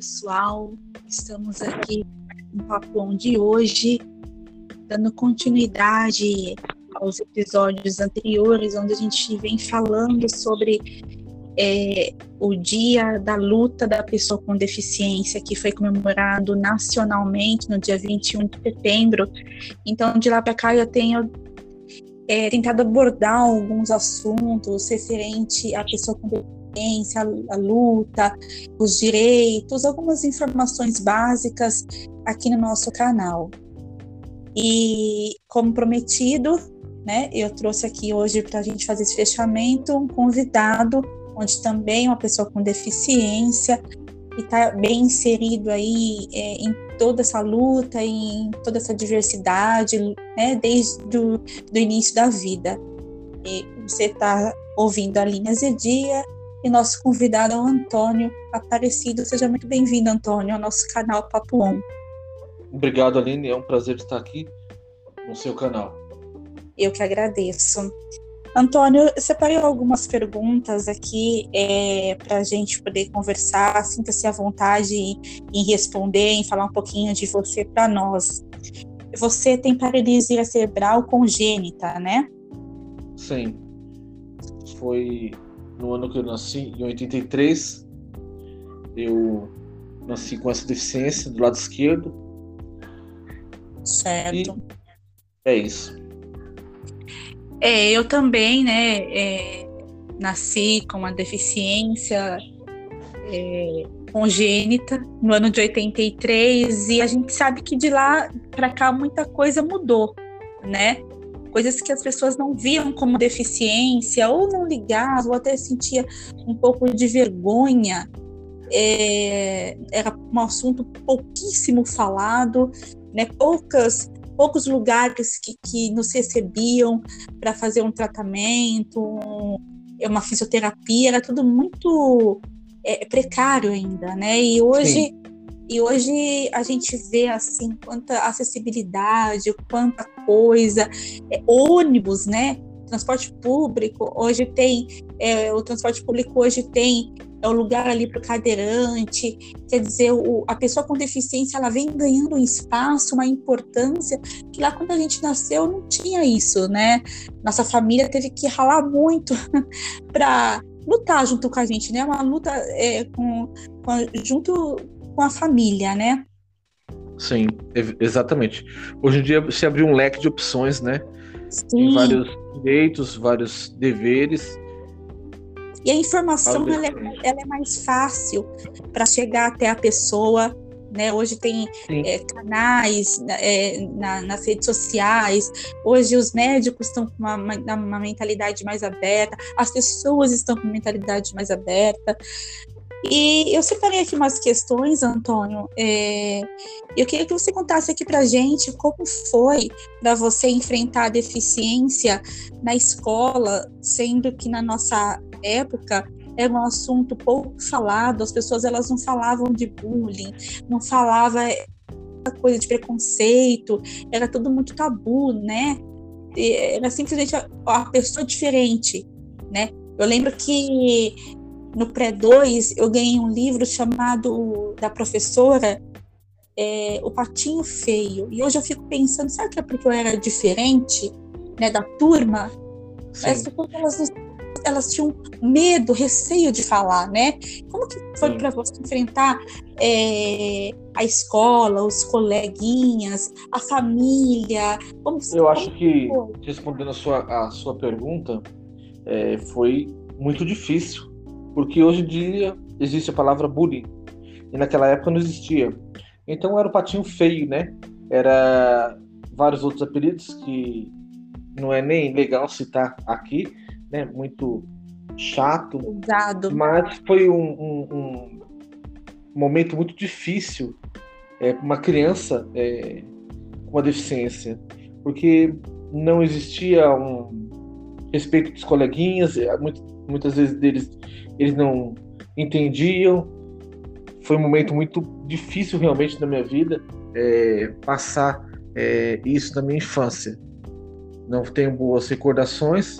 pessoal. Estamos aqui no Papo de hoje, dando continuidade aos episódios anteriores, onde a gente vem falando sobre é, o Dia da Luta da Pessoa com Deficiência, que foi comemorado nacionalmente no dia 21 de setembro. Então, de lá para cá, eu tenho é, tentado abordar alguns assuntos referente à pessoa com deficiência a, a luta, os direitos, algumas informações básicas aqui no nosso canal. E, como prometido, né, eu trouxe aqui hoje para a gente fazer esse fechamento um convidado, onde também uma pessoa com deficiência e está bem inserido aí é, em toda essa luta, em toda essa diversidade, né, desde do, do início da vida. E você está ouvindo a Linha Zedia, e nosso convidado é o Antônio Aparecido. Seja muito bem-vindo, Antônio, ao nosso canal Papo On. Obrigado, Aline. É um prazer estar aqui no seu canal. Eu que agradeço. Antônio, eu separei algumas perguntas aqui é, para a gente poder conversar. Sinta-se à vontade em responder, em falar um pouquinho de você para nós. Você tem paralisia cerebral congênita, né? Sim. Foi no ano que eu nasci, em 83. Eu nasci com essa deficiência do lado esquerdo. Certo. É isso. É, eu também, né, é, nasci com uma deficiência é, congênita no ano de 83 e a gente sabe que de lá para cá muita coisa mudou, né? Coisas que as pessoas não viam como deficiência, ou não ligavam, ou até sentia um pouco de vergonha. É, era um assunto pouquíssimo falado, né? Poucas, poucos lugares que, que nos recebiam para fazer um tratamento, uma fisioterapia, era tudo muito é, precário ainda, né? E hoje Sim. E hoje a gente vê assim quanta acessibilidade, quanta coisa, é, ônibus, né? Transporte público hoje tem, é, o transporte público hoje tem é o lugar ali para o cadeirante, quer dizer, o, a pessoa com deficiência ela vem ganhando um espaço, uma importância que lá quando a gente nasceu não tinha isso, né? Nossa família teve que ralar muito para lutar junto com a gente, né? Uma luta é, com, com, junto com a família, né? Sim, exatamente. Hoje em dia se abriu um leque de opções, né? Sim. Tem vários direitos, vários deveres. E a informação ela é, ela é mais fácil para chegar até a pessoa. Né? Hoje tem é, canais é, na, nas redes sociais, hoje os médicos estão com uma, uma, uma, mentalidade mais aberta, as pessoas estão com mentalidade mais aberta. E eu separei aqui umas questões, Antônio. É, eu queria que você contasse aqui para gente como foi para você enfrentar a deficiência na escola, sendo que na nossa época era um assunto pouco falado, as pessoas elas não falavam de bullying, não falava coisa de preconceito, era tudo muito tabu, né? Era simplesmente a, a pessoa diferente, né? Eu lembro que no pré-2, eu ganhei um livro chamado da professora é, O Patinho Feio. E hoje eu fico pensando, será que é porque eu era diferente né, da turma? Elas, elas tinham medo, receio de falar, né? Como que foi para você enfrentar é, a escola, os coleguinhas, a família? Como, eu acho que, foi? respondendo a sua, a sua pergunta, é, foi muito difícil porque hoje em dia existe a palavra bullying e naquela época não existia. Então era o patinho feio, né? Era vários outros apelidos que não é nem legal citar aqui, né? Muito chato. Exato. Mas foi um, um, um momento muito difícil é, uma criança é, com uma deficiência, porque não existia um respeito dos coleguinhas, é, muitas vezes deles eles não entendiam. Foi um momento muito difícil realmente na minha vida é, passar é, isso na minha infância. Não tenho boas recordações,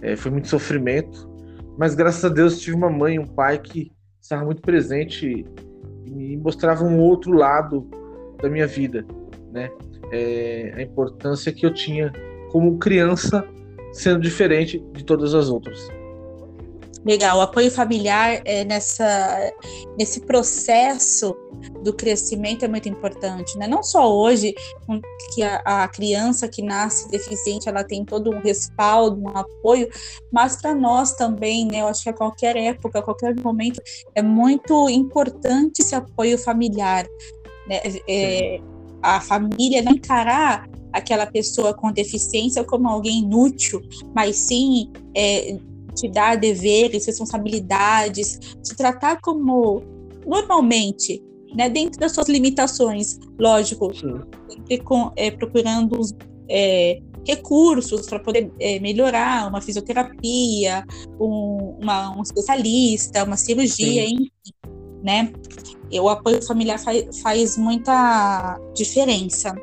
é, foi muito sofrimento, mas graças a Deus tive uma mãe e um pai que estavam muito presente e me, mostrava um outro lado da minha vida, né? É, a importância que eu tinha como criança sendo diferente de todas as outras. Legal, o apoio familiar é, nessa, nesse processo do crescimento é muito importante, né? Não só hoje, que a, a criança que nasce deficiente ela tem todo um respaldo, um apoio, mas para nós também, né? Eu acho que a qualquer época, a qualquer momento, é muito importante esse apoio familiar, né? É, a família não encarar aquela pessoa com deficiência como alguém inútil, mas sim é, te dar deveres, responsabilidades, te tratar como normalmente, né, dentro das suas limitações, lógico, sempre com, é, procurando é, recursos para poder é, melhorar, uma fisioterapia, um, uma, um especialista, uma cirurgia, Sim. enfim, né? E o apoio familiar faz, faz muita diferença.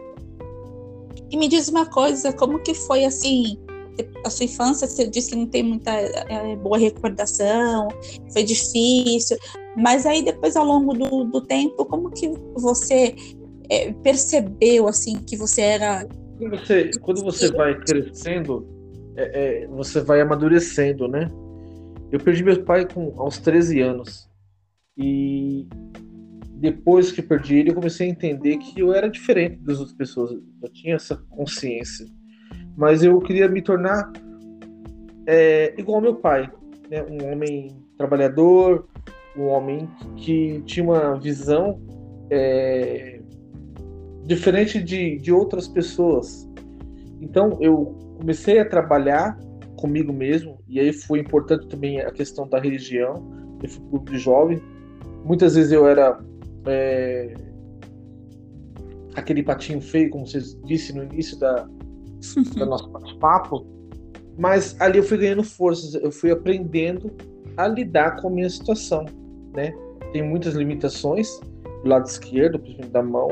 E me diz uma coisa, como que foi assim a sua infância, você disse que não tem muita é, boa recordação, foi difícil, mas aí depois ao longo do, do tempo, como que você é, percebeu assim que você era quando você, quando você vai crescendo, é, é, você vai amadurecendo, né? Eu perdi meu pai com, aos 13 anos. E depois que perdi ele, eu comecei a entender que eu era diferente das outras pessoas. Eu tinha essa consciência mas eu queria me tornar é, igual ao meu pai, né? um homem trabalhador, um homem que tinha uma visão é, diferente de, de outras pessoas. Então eu comecei a trabalhar comigo mesmo, e aí foi importante também a questão da religião. Eu fui grupo de jovem. Muitas vezes eu era é, aquele patinho feio, como você disse no início da, do nosso bate-papo, mas ali eu fui ganhando forças, eu fui aprendendo a lidar com a minha situação, né? Tem muitas limitações do lado esquerdo, principalmente da mão,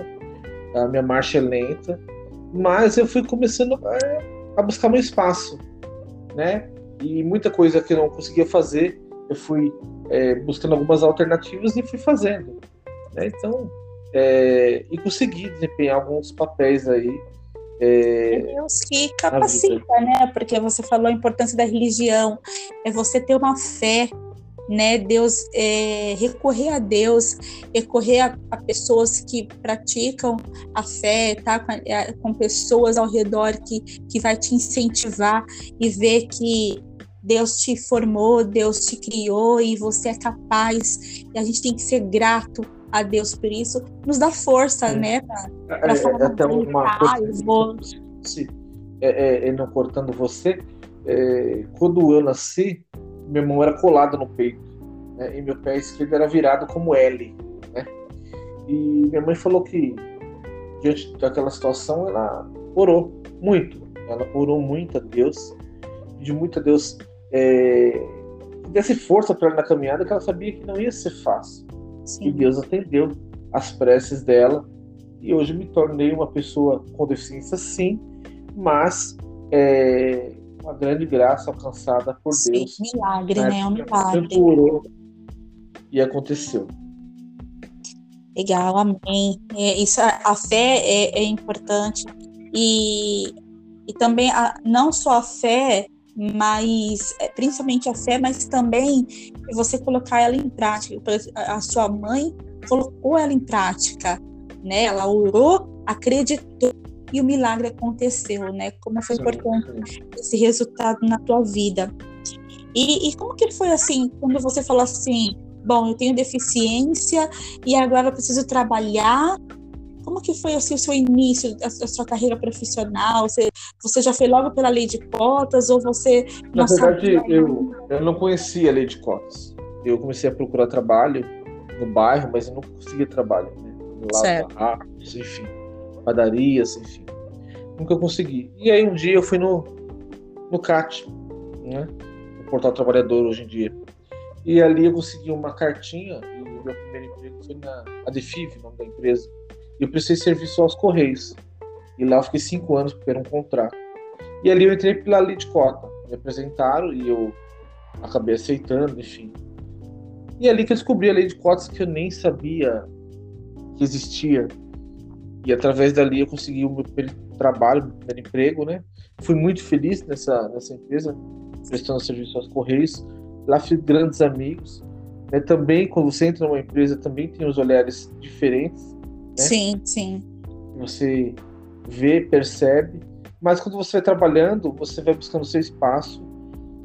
a minha marcha é lenta, mas eu fui começando a, a buscar meu espaço, né? E muita coisa que eu não conseguia fazer, eu fui é, buscando algumas alternativas e fui fazendo. Né? Então, é, e consegui desempenhar alguns papéis aí é, Deus que capacita, né? Porque você falou a importância da religião, é você ter uma fé, né? Deus, é, recorrer a Deus, recorrer a, a, pessoas que praticam a fé, tá? Com, é, com pessoas ao redor que, que vai te incentivar e ver que Deus te formou, Deus te criou e você é capaz. E a gente tem que ser grato a Deus por isso, nos dá força, é. né? Pra, pra é, falar é, até uma coisa, vou... se, é, é, não cortando você, é, quando eu nasci, meu mão era colada no peito, né? e meu pé esquerdo era virado como L, né? E minha mãe falou que diante daquela situação ela orou muito, ela orou muito a Deus, pediu muito a Deus é, desse força para ela na caminhada, que ela sabia que não ia ser fácil. Sim. E Deus atendeu as preces dela e hoje me tornei uma pessoa com deficiência, sim, mas é, uma grande graça alcançada por sim, Deus. Milagre, né? É um milagre. E aconteceu. Legal, amém. É, isso, a fé é, é importante e, e também a, não só a fé mas é, principalmente a fé, mas também você colocar ela em prática. A sua mãe colocou ela em prática, né? Ela orou, acreditou e o milagre aconteceu, né? Como foi importante esse resultado na tua vida. E, e como que foi assim, quando você falou assim, bom, eu tenho deficiência e agora eu preciso trabalhar como que foi assim, o seu início, a, a sua carreira profissional? Você, você já foi logo pela lei de cotas ou você... Na verdade, eu, eu não conhecia a lei de cotas. Eu comecei a procurar trabalho no bairro, mas eu não conseguia trabalho. Né? Lava rápidos, enfim, padarias, enfim. Nunca consegui. E aí um dia eu fui no, no CAT, né? o Portal Trabalhador hoje em dia. E ali eu consegui uma cartinha e o meu primeiro emprego foi na Adefib, nome da empresa eu prestei serviço aos Correios. E lá eu fiquei cinco anos porque era um contrato. E ali eu entrei pela lei de cota. Me apresentaram e eu acabei aceitando, enfim. E é ali que eu descobri a lei de cotas que eu nem sabia que existia. E através dali eu consegui o meu trabalho, meu primeiro emprego, né? Fui muito feliz nessa, nessa empresa, prestando serviço aos Correios. Lá fiz grandes amigos. Né? Também, quando você entra numa empresa, também tem os olhares diferentes. Né? Sim, sim. Você vê, percebe. Mas quando você vai trabalhando, você vai buscando o seu espaço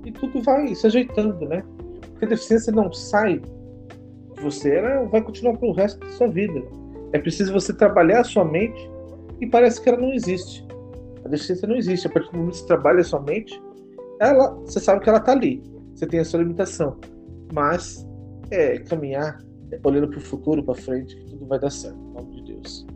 e tudo vai se ajeitando, né? Porque a deficiência não sai de você, ela vai continuar pelo resto da sua vida. É preciso você trabalhar a sua mente e parece que ela não existe. A deficiência não existe. A partir do momento que você trabalha a sua mente, ela, você sabe que ela está ali. Você tem a sua limitação. Mas é caminhar olhando para o futuro, para frente, que tudo vai dar certo. Em nome de Deus.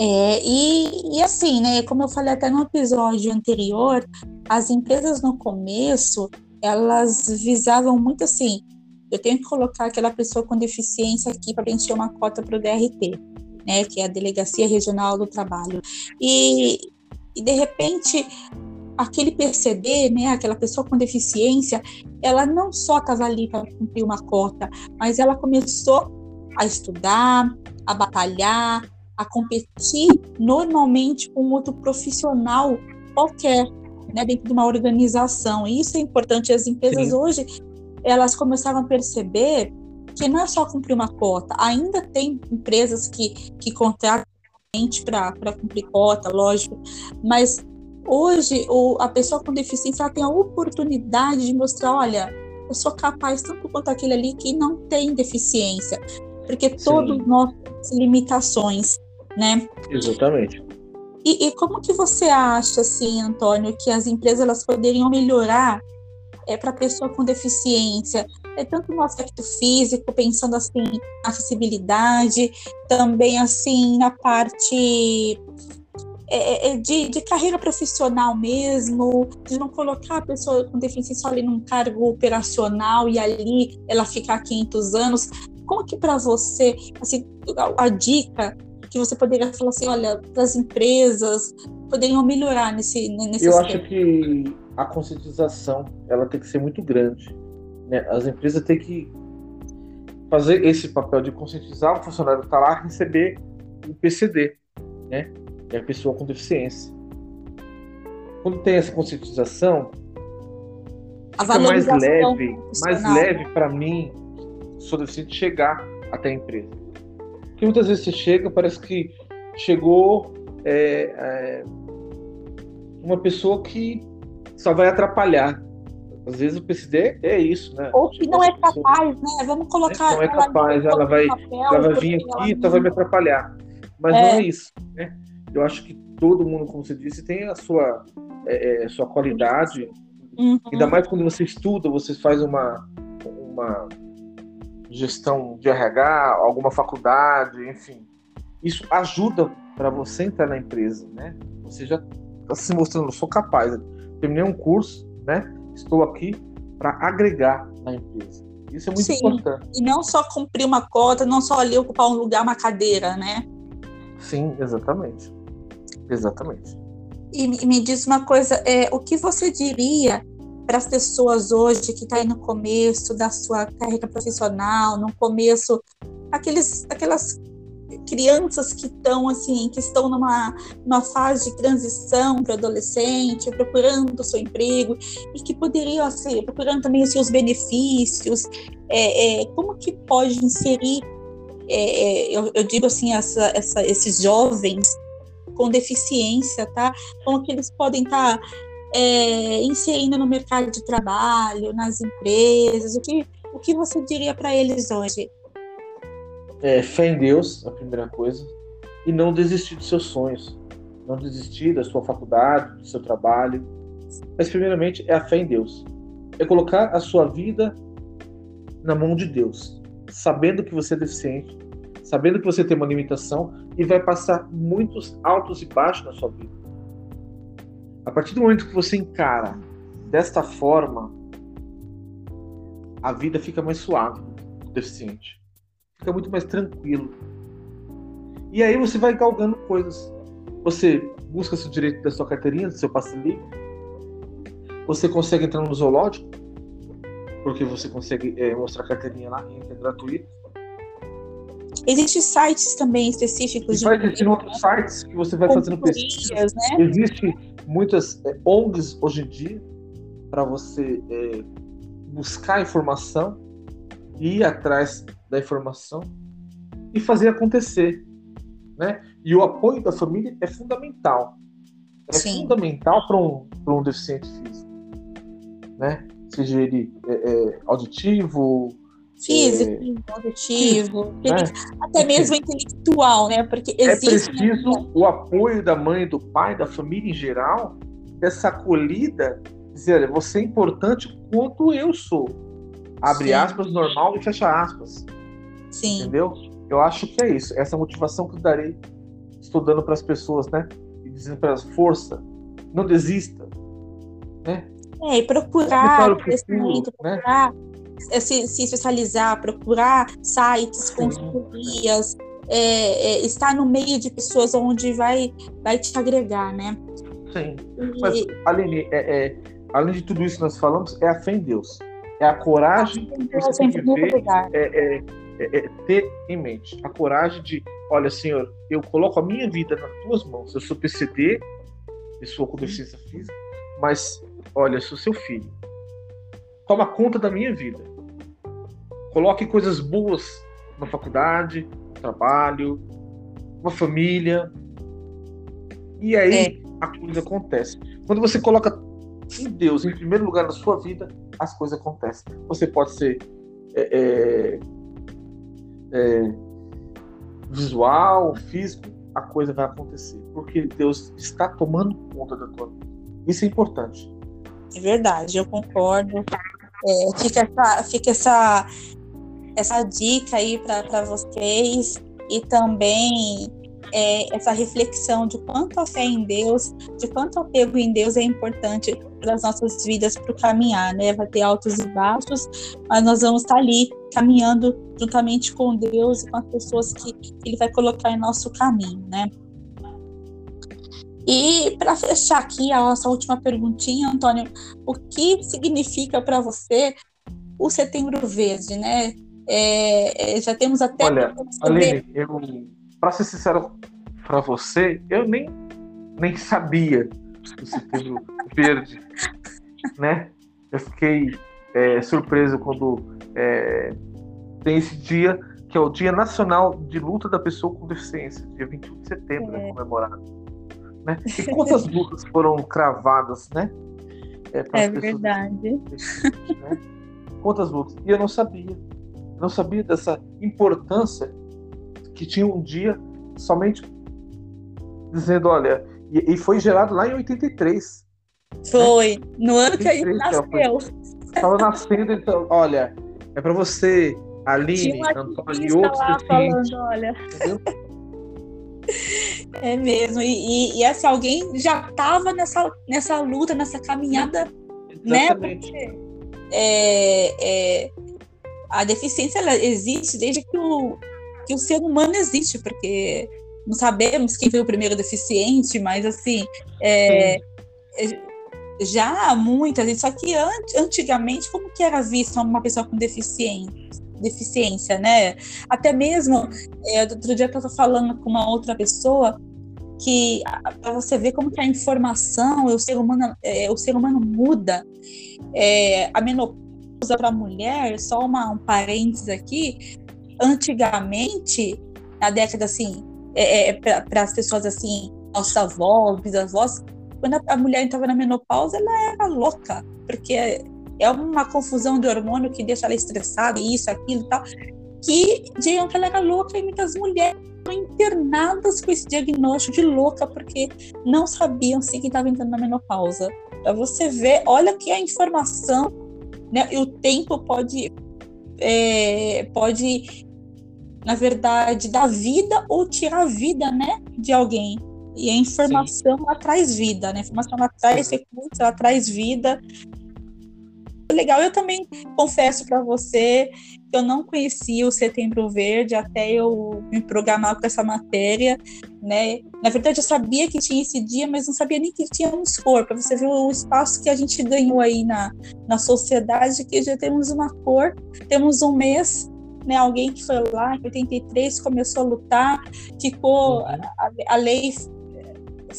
É, e, e assim, né? Como eu falei até no episódio anterior, as empresas no começo elas visavam muito assim eu tenho que colocar aquela pessoa com deficiência aqui para preencher uma cota para o DRT, né, que é a Delegacia Regional do Trabalho. E, e de repente, aquele PCD, né, aquela pessoa com deficiência, ela não só estava ali para cumprir uma cota, mas ela começou a estudar, a batalhar, a competir normalmente com outro profissional qualquer, né, dentro de uma organização. E isso é importante. As empresas Sim. hoje elas começaram a perceber que não é só cumprir uma cota, ainda tem empresas que, que contratam gente para cumprir cota, lógico, mas hoje o, a pessoa com deficiência ela tem a oportunidade de mostrar, olha, eu sou capaz tanto quanto aquele ali que não tem deficiência, porque Sim. todos nós temos limitações, né? Exatamente. E, e, como que você acha, assim, Antônio, que as empresas elas poderiam melhorar é, para pessoa com deficiência, é tanto no aspecto físico, pensando assim na acessibilidade, também assim na parte é, é, de, de, carreira profissional mesmo, de não colocar a pessoa com deficiência só ali num cargo operacional e ali ela ficar 500 anos. Como que para você, assim, a, a, dica que você poderia falar assim, olha, das empresas poderiam melhorar nesse, nesse Eu aspecto? acho que a conscientização ela tem que ser muito grande. Né? As empresas têm que fazer esse papel de conscientizar o funcionário que está lá a receber o PCD, né? É a pessoa com deficiência. Quando tem essa conscientização, fica mais leve, mais leve para mim, sou deficiente, chegar até a empresa. Porque muitas vezes você chega, parece que chegou é, é, uma pessoa que só vai atrapalhar. Às vezes o PSD é isso, né? Ou que não é capaz, né? Vamos colocar. Não é capaz, ela, vai, papel, ela vai vir aqui, então vai me atrapalhar. Mas é. não é isso, né? Eu acho que todo mundo, como você disse, tem a sua, é, é, sua qualidade. Uhum. Ainda mais quando você estuda, você faz uma, uma gestão de RH, alguma faculdade, enfim. Isso ajuda para você entrar na empresa, né? Você já está se mostrando, sou capaz terminei um curso, né? Estou aqui para agregar na empresa. Isso é muito Sim. importante. E não só cumprir uma cota, não só ali ocupar um lugar, uma cadeira, né? Sim, exatamente. Exatamente. E, me diz uma coisa, é, o que você diria para as pessoas hoje que estão tá aí no começo da sua carreira profissional, no começo, aqueles, aquelas crianças que estão assim, que estão numa, numa fase de transição para adolescente, procurando o seu emprego e que poderiam assim, procurando também os seus benefícios, é, é, como que pode inserir, é, é, eu, eu, digo assim, essa, essa, esses jovens com deficiência, tá? Como que eles podem estar tá, é, inserindo no mercado de trabalho, nas empresas, o que, o que você diria para eles hoje? é, fé em Deus, a primeira coisa, e não desistir dos seus sonhos, não desistir da sua faculdade, do seu trabalho. Mas, primeiramente, é a fé em Deus. É colocar a sua vida na mão de Deus, sabendo que você é deficiente, sabendo que você tem uma limitação e vai passar muitos altos e baixos na sua vida. A partir do momento que você encara desta forma, a vida fica mais suave do deficiente fica muito mais tranquilo. E aí você vai galgando coisas. Você busca seu direito da sua carteirinha, do seu passe livre. Você consegue entrar no zoológico, porque você consegue é, mostrar a carteirinha lá, entra é gratuito. Existem sites também específicos. E vai existir outros sites que você vai fazendo pesquisas. Né? Existem muitas é, ONGs hoje em dia para você é, buscar informação, ir atrás da informação e fazer acontecer. Né? E o apoio da família é fundamental. É Sim. fundamental para um, um deficiente físico. Né? Seja ele é, é, auditivo, físico, é, né? até mesmo intelectual, né? Porque é existe. É preciso o apoio da mãe, do pai, da família em geral, dessa acolhida, dizer, você é importante quanto eu sou. Abre Sim. aspas, normal e fecha aspas. Sim. Entendeu? Eu acho que é isso. Essa motivação que eu darei estudando para as pessoas, né? E dizendo para elas, força, não desista, né? É, e procurar, futuro, né? procurar é, se, se especializar, procurar sites, consultorias, é, é, estar no meio de pessoas onde vai, vai te agregar, né? Sim. E... Mas, Aline, é, é, além de tudo isso que nós falamos, é a fé em Deus. É a coragem de você viver, é, é, é, ter em mente. A coragem de, olha, Senhor, eu coloco a minha vida nas tuas mãos. Eu sou PCD, eu sou com deficiência física, mas, olha, sou seu filho toma conta da minha vida. Coloque coisas boas na faculdade, no trabalho, uma família. E aí é. a coisa acontece. Quando você coloca em Deus em primeiro lugar na sua vida, as coisas acontecem. Você pode ser é, é, é, visual, físico, a coisa vai acontecer. Porque Deus está tomando conta da tua vida. Isso é importante. É verdade, eu concordo. É, fica essa, fica essa, essa dica aí para vocês e também é, essa reflexão de quanto a fé em Deus, de quanto o apego em Deus é importante para as nossas vidas para o caminhar, né? Vai ter altos e baixos, mas nós vamos estar ali caminhando juntamente com Deus e com as pessoas que Ele vai colocar em nosso caminho, né? E para fechar aqui a nossa última perguntinha, Antônio, o que significa para você o Setembro Verde, né? É, é já temos até. Olha, Aline, eu, para ser sincero para você, eu nem, nem sabia do Setembro Verde, né? Eu fiquei é, surpreso quando é, tem esse dia que é o Dia Nacional de Luta da Pessoa com Deficiência, dia 21 de setembro, é. comemorado. Né? E quantas lutas foram cravadas, né? É, é verdade. Né? Quantas lutas? E eu não sabia. Eu não sabia dessa importância que tinha um dia somente dizendo, olha, e, e foi gerado lá em 83. Foi, né? no ano que a gente nasceu. Estava nascendo, então, olha, é para você, Aline, Antônio e outros lá falando, olha. Entendeu? É mesmo. E, e, e assim, alguém já estava nessa, nessa luta, nessa caminhada, né? Exatamente. né? Porque é, é, a deficiência ela existe desde que o, que o ser humano existe, porque não sabemos quem foi o primeiro deficiente, mas assim, é, já há muitas, só que antigamente, como que era vista uma pessoa com deficiência? Deficiência, né? Até mesmo, é, outro dia eu estava falando com uma outra pessoa que para você ver como que a informação, o ser humano, é, o ser humano muda. É, a menopausa para a mulher, só uma, um parênteses aqui, antigamente, na década assim, é, é para as pessoas assim, nossos avós, bisavós, quando a, a mulher estava na menopausa, ela era louca, porque é uma confusão de hormônio que deixa ela estressada, isso, aquilo e tal, que diziam que ela era louca e muitas mulheres foram internadas com esse diagnóstico de louca porque não sabiam se que estava entrando na menopausa. Para você ver, olha que a informação, né, e o tempo pode, é, pode, na verdade, dar vida ou tirar a vida, né, de alguém. E a informação ela traz vida, né? A informação ela traz recursos, ela traz vida legal. Eu também confesso para você que eu não conhecia o Setembro Verde até eu me programar com essa matéria, né? Na verdade, eu sabia que tinha esse dia, mas não sabia nem que tinha um cor. Para você ver o espaço que a gente ganhou aí na, na sociedade, que já temos uma cor, temos um mês né? Alguém que foi lá em 83 começou a lutar, ficou a, a, lei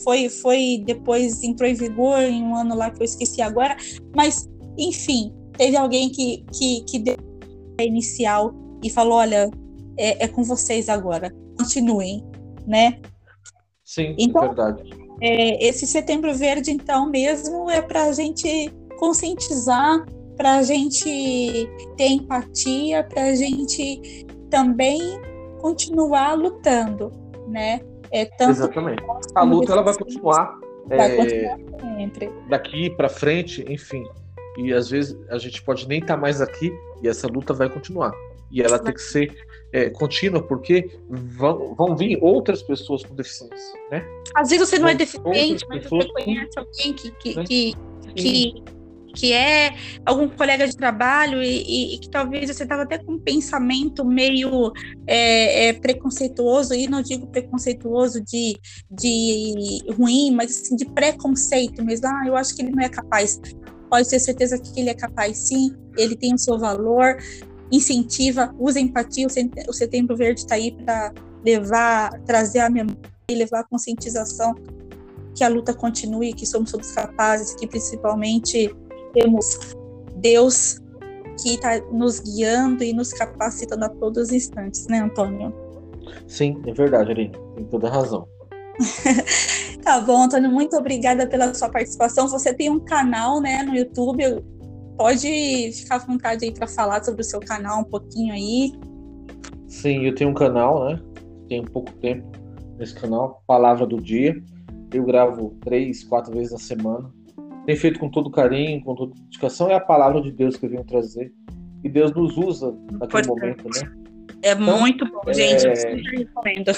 foi foi depois entrou em vigor em um ano lá que eu esqueci agora, mas enfim, teve alguém que que, que deu a inicial e falou, olha, é, é com vocês agora, continuem, né? Sim, é então, é verdade. É, esse Setembro Verde, então, mesmo é para a gente conscientizar, para a gente ter empatia, para a gente também continuar lutando, né? É, tanto Exatamente. A luta ela vai continuar, vai é, continuar sempre. daqui para frente, enfim. E às vezes a gente pode nem estar tá mais aqui e essa luta vai continuar. E ela tem que ser é, contínua, porque vão, vão vir outras pessoas com deficiência, né? Às vezes você não é deficiente, mas você conhece alguém que, que, né? que, que, que, é algum colega de trabalho e, e, e que talvez você estava até com um pensamento meio é, é, preconceituoso, e não digo preconceituoso de, de ruim, mas assim, de preconceito mesmo. Ah, eu acho que ele não é capaz pode ter certeza que ele é capaz sim, ele tem o seu valor, incentiva, usa empatia. O Setembro Verde está aí para levar, trazer a memória e levar a conscientização que a luta continue, que somos todos capazes, que principalmente temos Deus que está nos guiando e nos capacitando a todos os instantes, né, Antônio? Sim, é verdade, Aline, tem toda a razão. tá bom, Antônio, muito obrigada pela sua participação. Você tem um canal, né, no YouTube, pode ficar à vontade aí para falar sobre o seu canal um pouquinho aí. Sim, eu tenho um canal, né? Tem pouco tempo nesse canal, Palavra do Dia. Eu gravo três, quatro vezes na semana. Tenho feito com todo carinho, com toda dedicação. É a palavra de Deus que eu venho trazer. E Deus nos usa naquele momento, né? É então, muito bom, gente. É... Eu recomendo.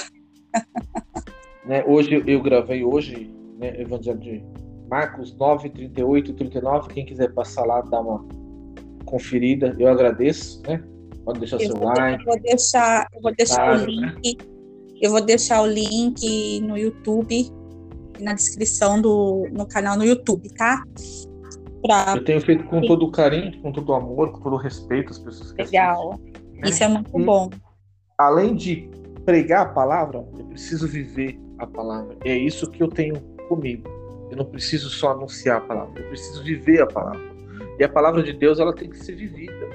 né, hoje eu gravei hoje, né, Evangelho de Marcos 9, 38 e 39. Quem quiser passar lá, dar uma conferida, eu agradeço, né? Pode deixar eu seu vou, like. Eu vou deixar, eu vou deixar o né? link. Né? Eu vou deixar o link no YouTube, na descrição do no canal no YouTube, tá? Pra... Eu tenho feito com todo o carinho, com todo o amor, com todo o respeito às pessoas que Legal. Assistem, né? Isso é muito e, bom. Além de pregar a palavra, eu preciso viver a palavra. É isso que eu tenho comigo. Eu não preciso só anunciar a palavra, eu preciso viver a palavra. E a palavra de Deus ela tem que ser vivida.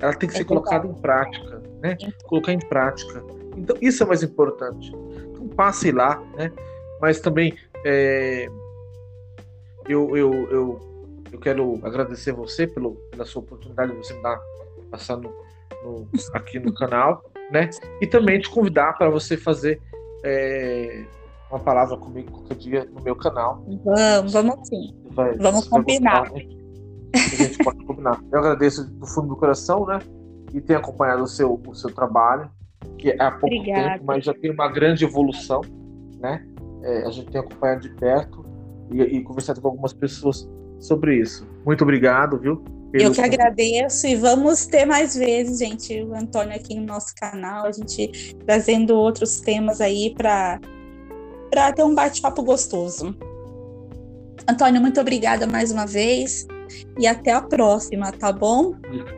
Ela tem que é ser colocada em prática, né? Colocar em prática. Então isso é mais importante. Então passe lá, né? Mas também é... eu, eu, eu, eu quero agradecer você pelo, pela sua oportunidade de você me dar passar no, no, aqui no canal, né? E também te convidar para você fazer é, uma palavra comigo qualquer dia no meu canal. Vamos, vamos sim. Vai, vamos combinar. Né? A gente pode combinar. Eu agradeço do fundo do coração, né? E tenho acompanhado o seu, o seu trabalho, que é há pouco Obrigada. tempo, mas já tem uma grande evolução, né? É, a gente tem acompanhado de perto e, e conversado com algumas pessoas sobre isso. Muito obrigado, viu? Eu que agradeço e vamos ter mais vezes, gente, o Antônio aqui no nosso canal, a gente trazendo outros temas aí para para ter um bate-papo gostoso. Antônio, muito obrigada mais uma vez e até a próxima, tá bom?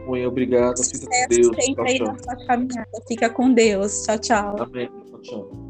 Muito obrigado, fica com Deus. Tchau, aí tchau. na sua caminhada. Fica com Deus. Tchau, tchau. Amém. Tchau, tchau.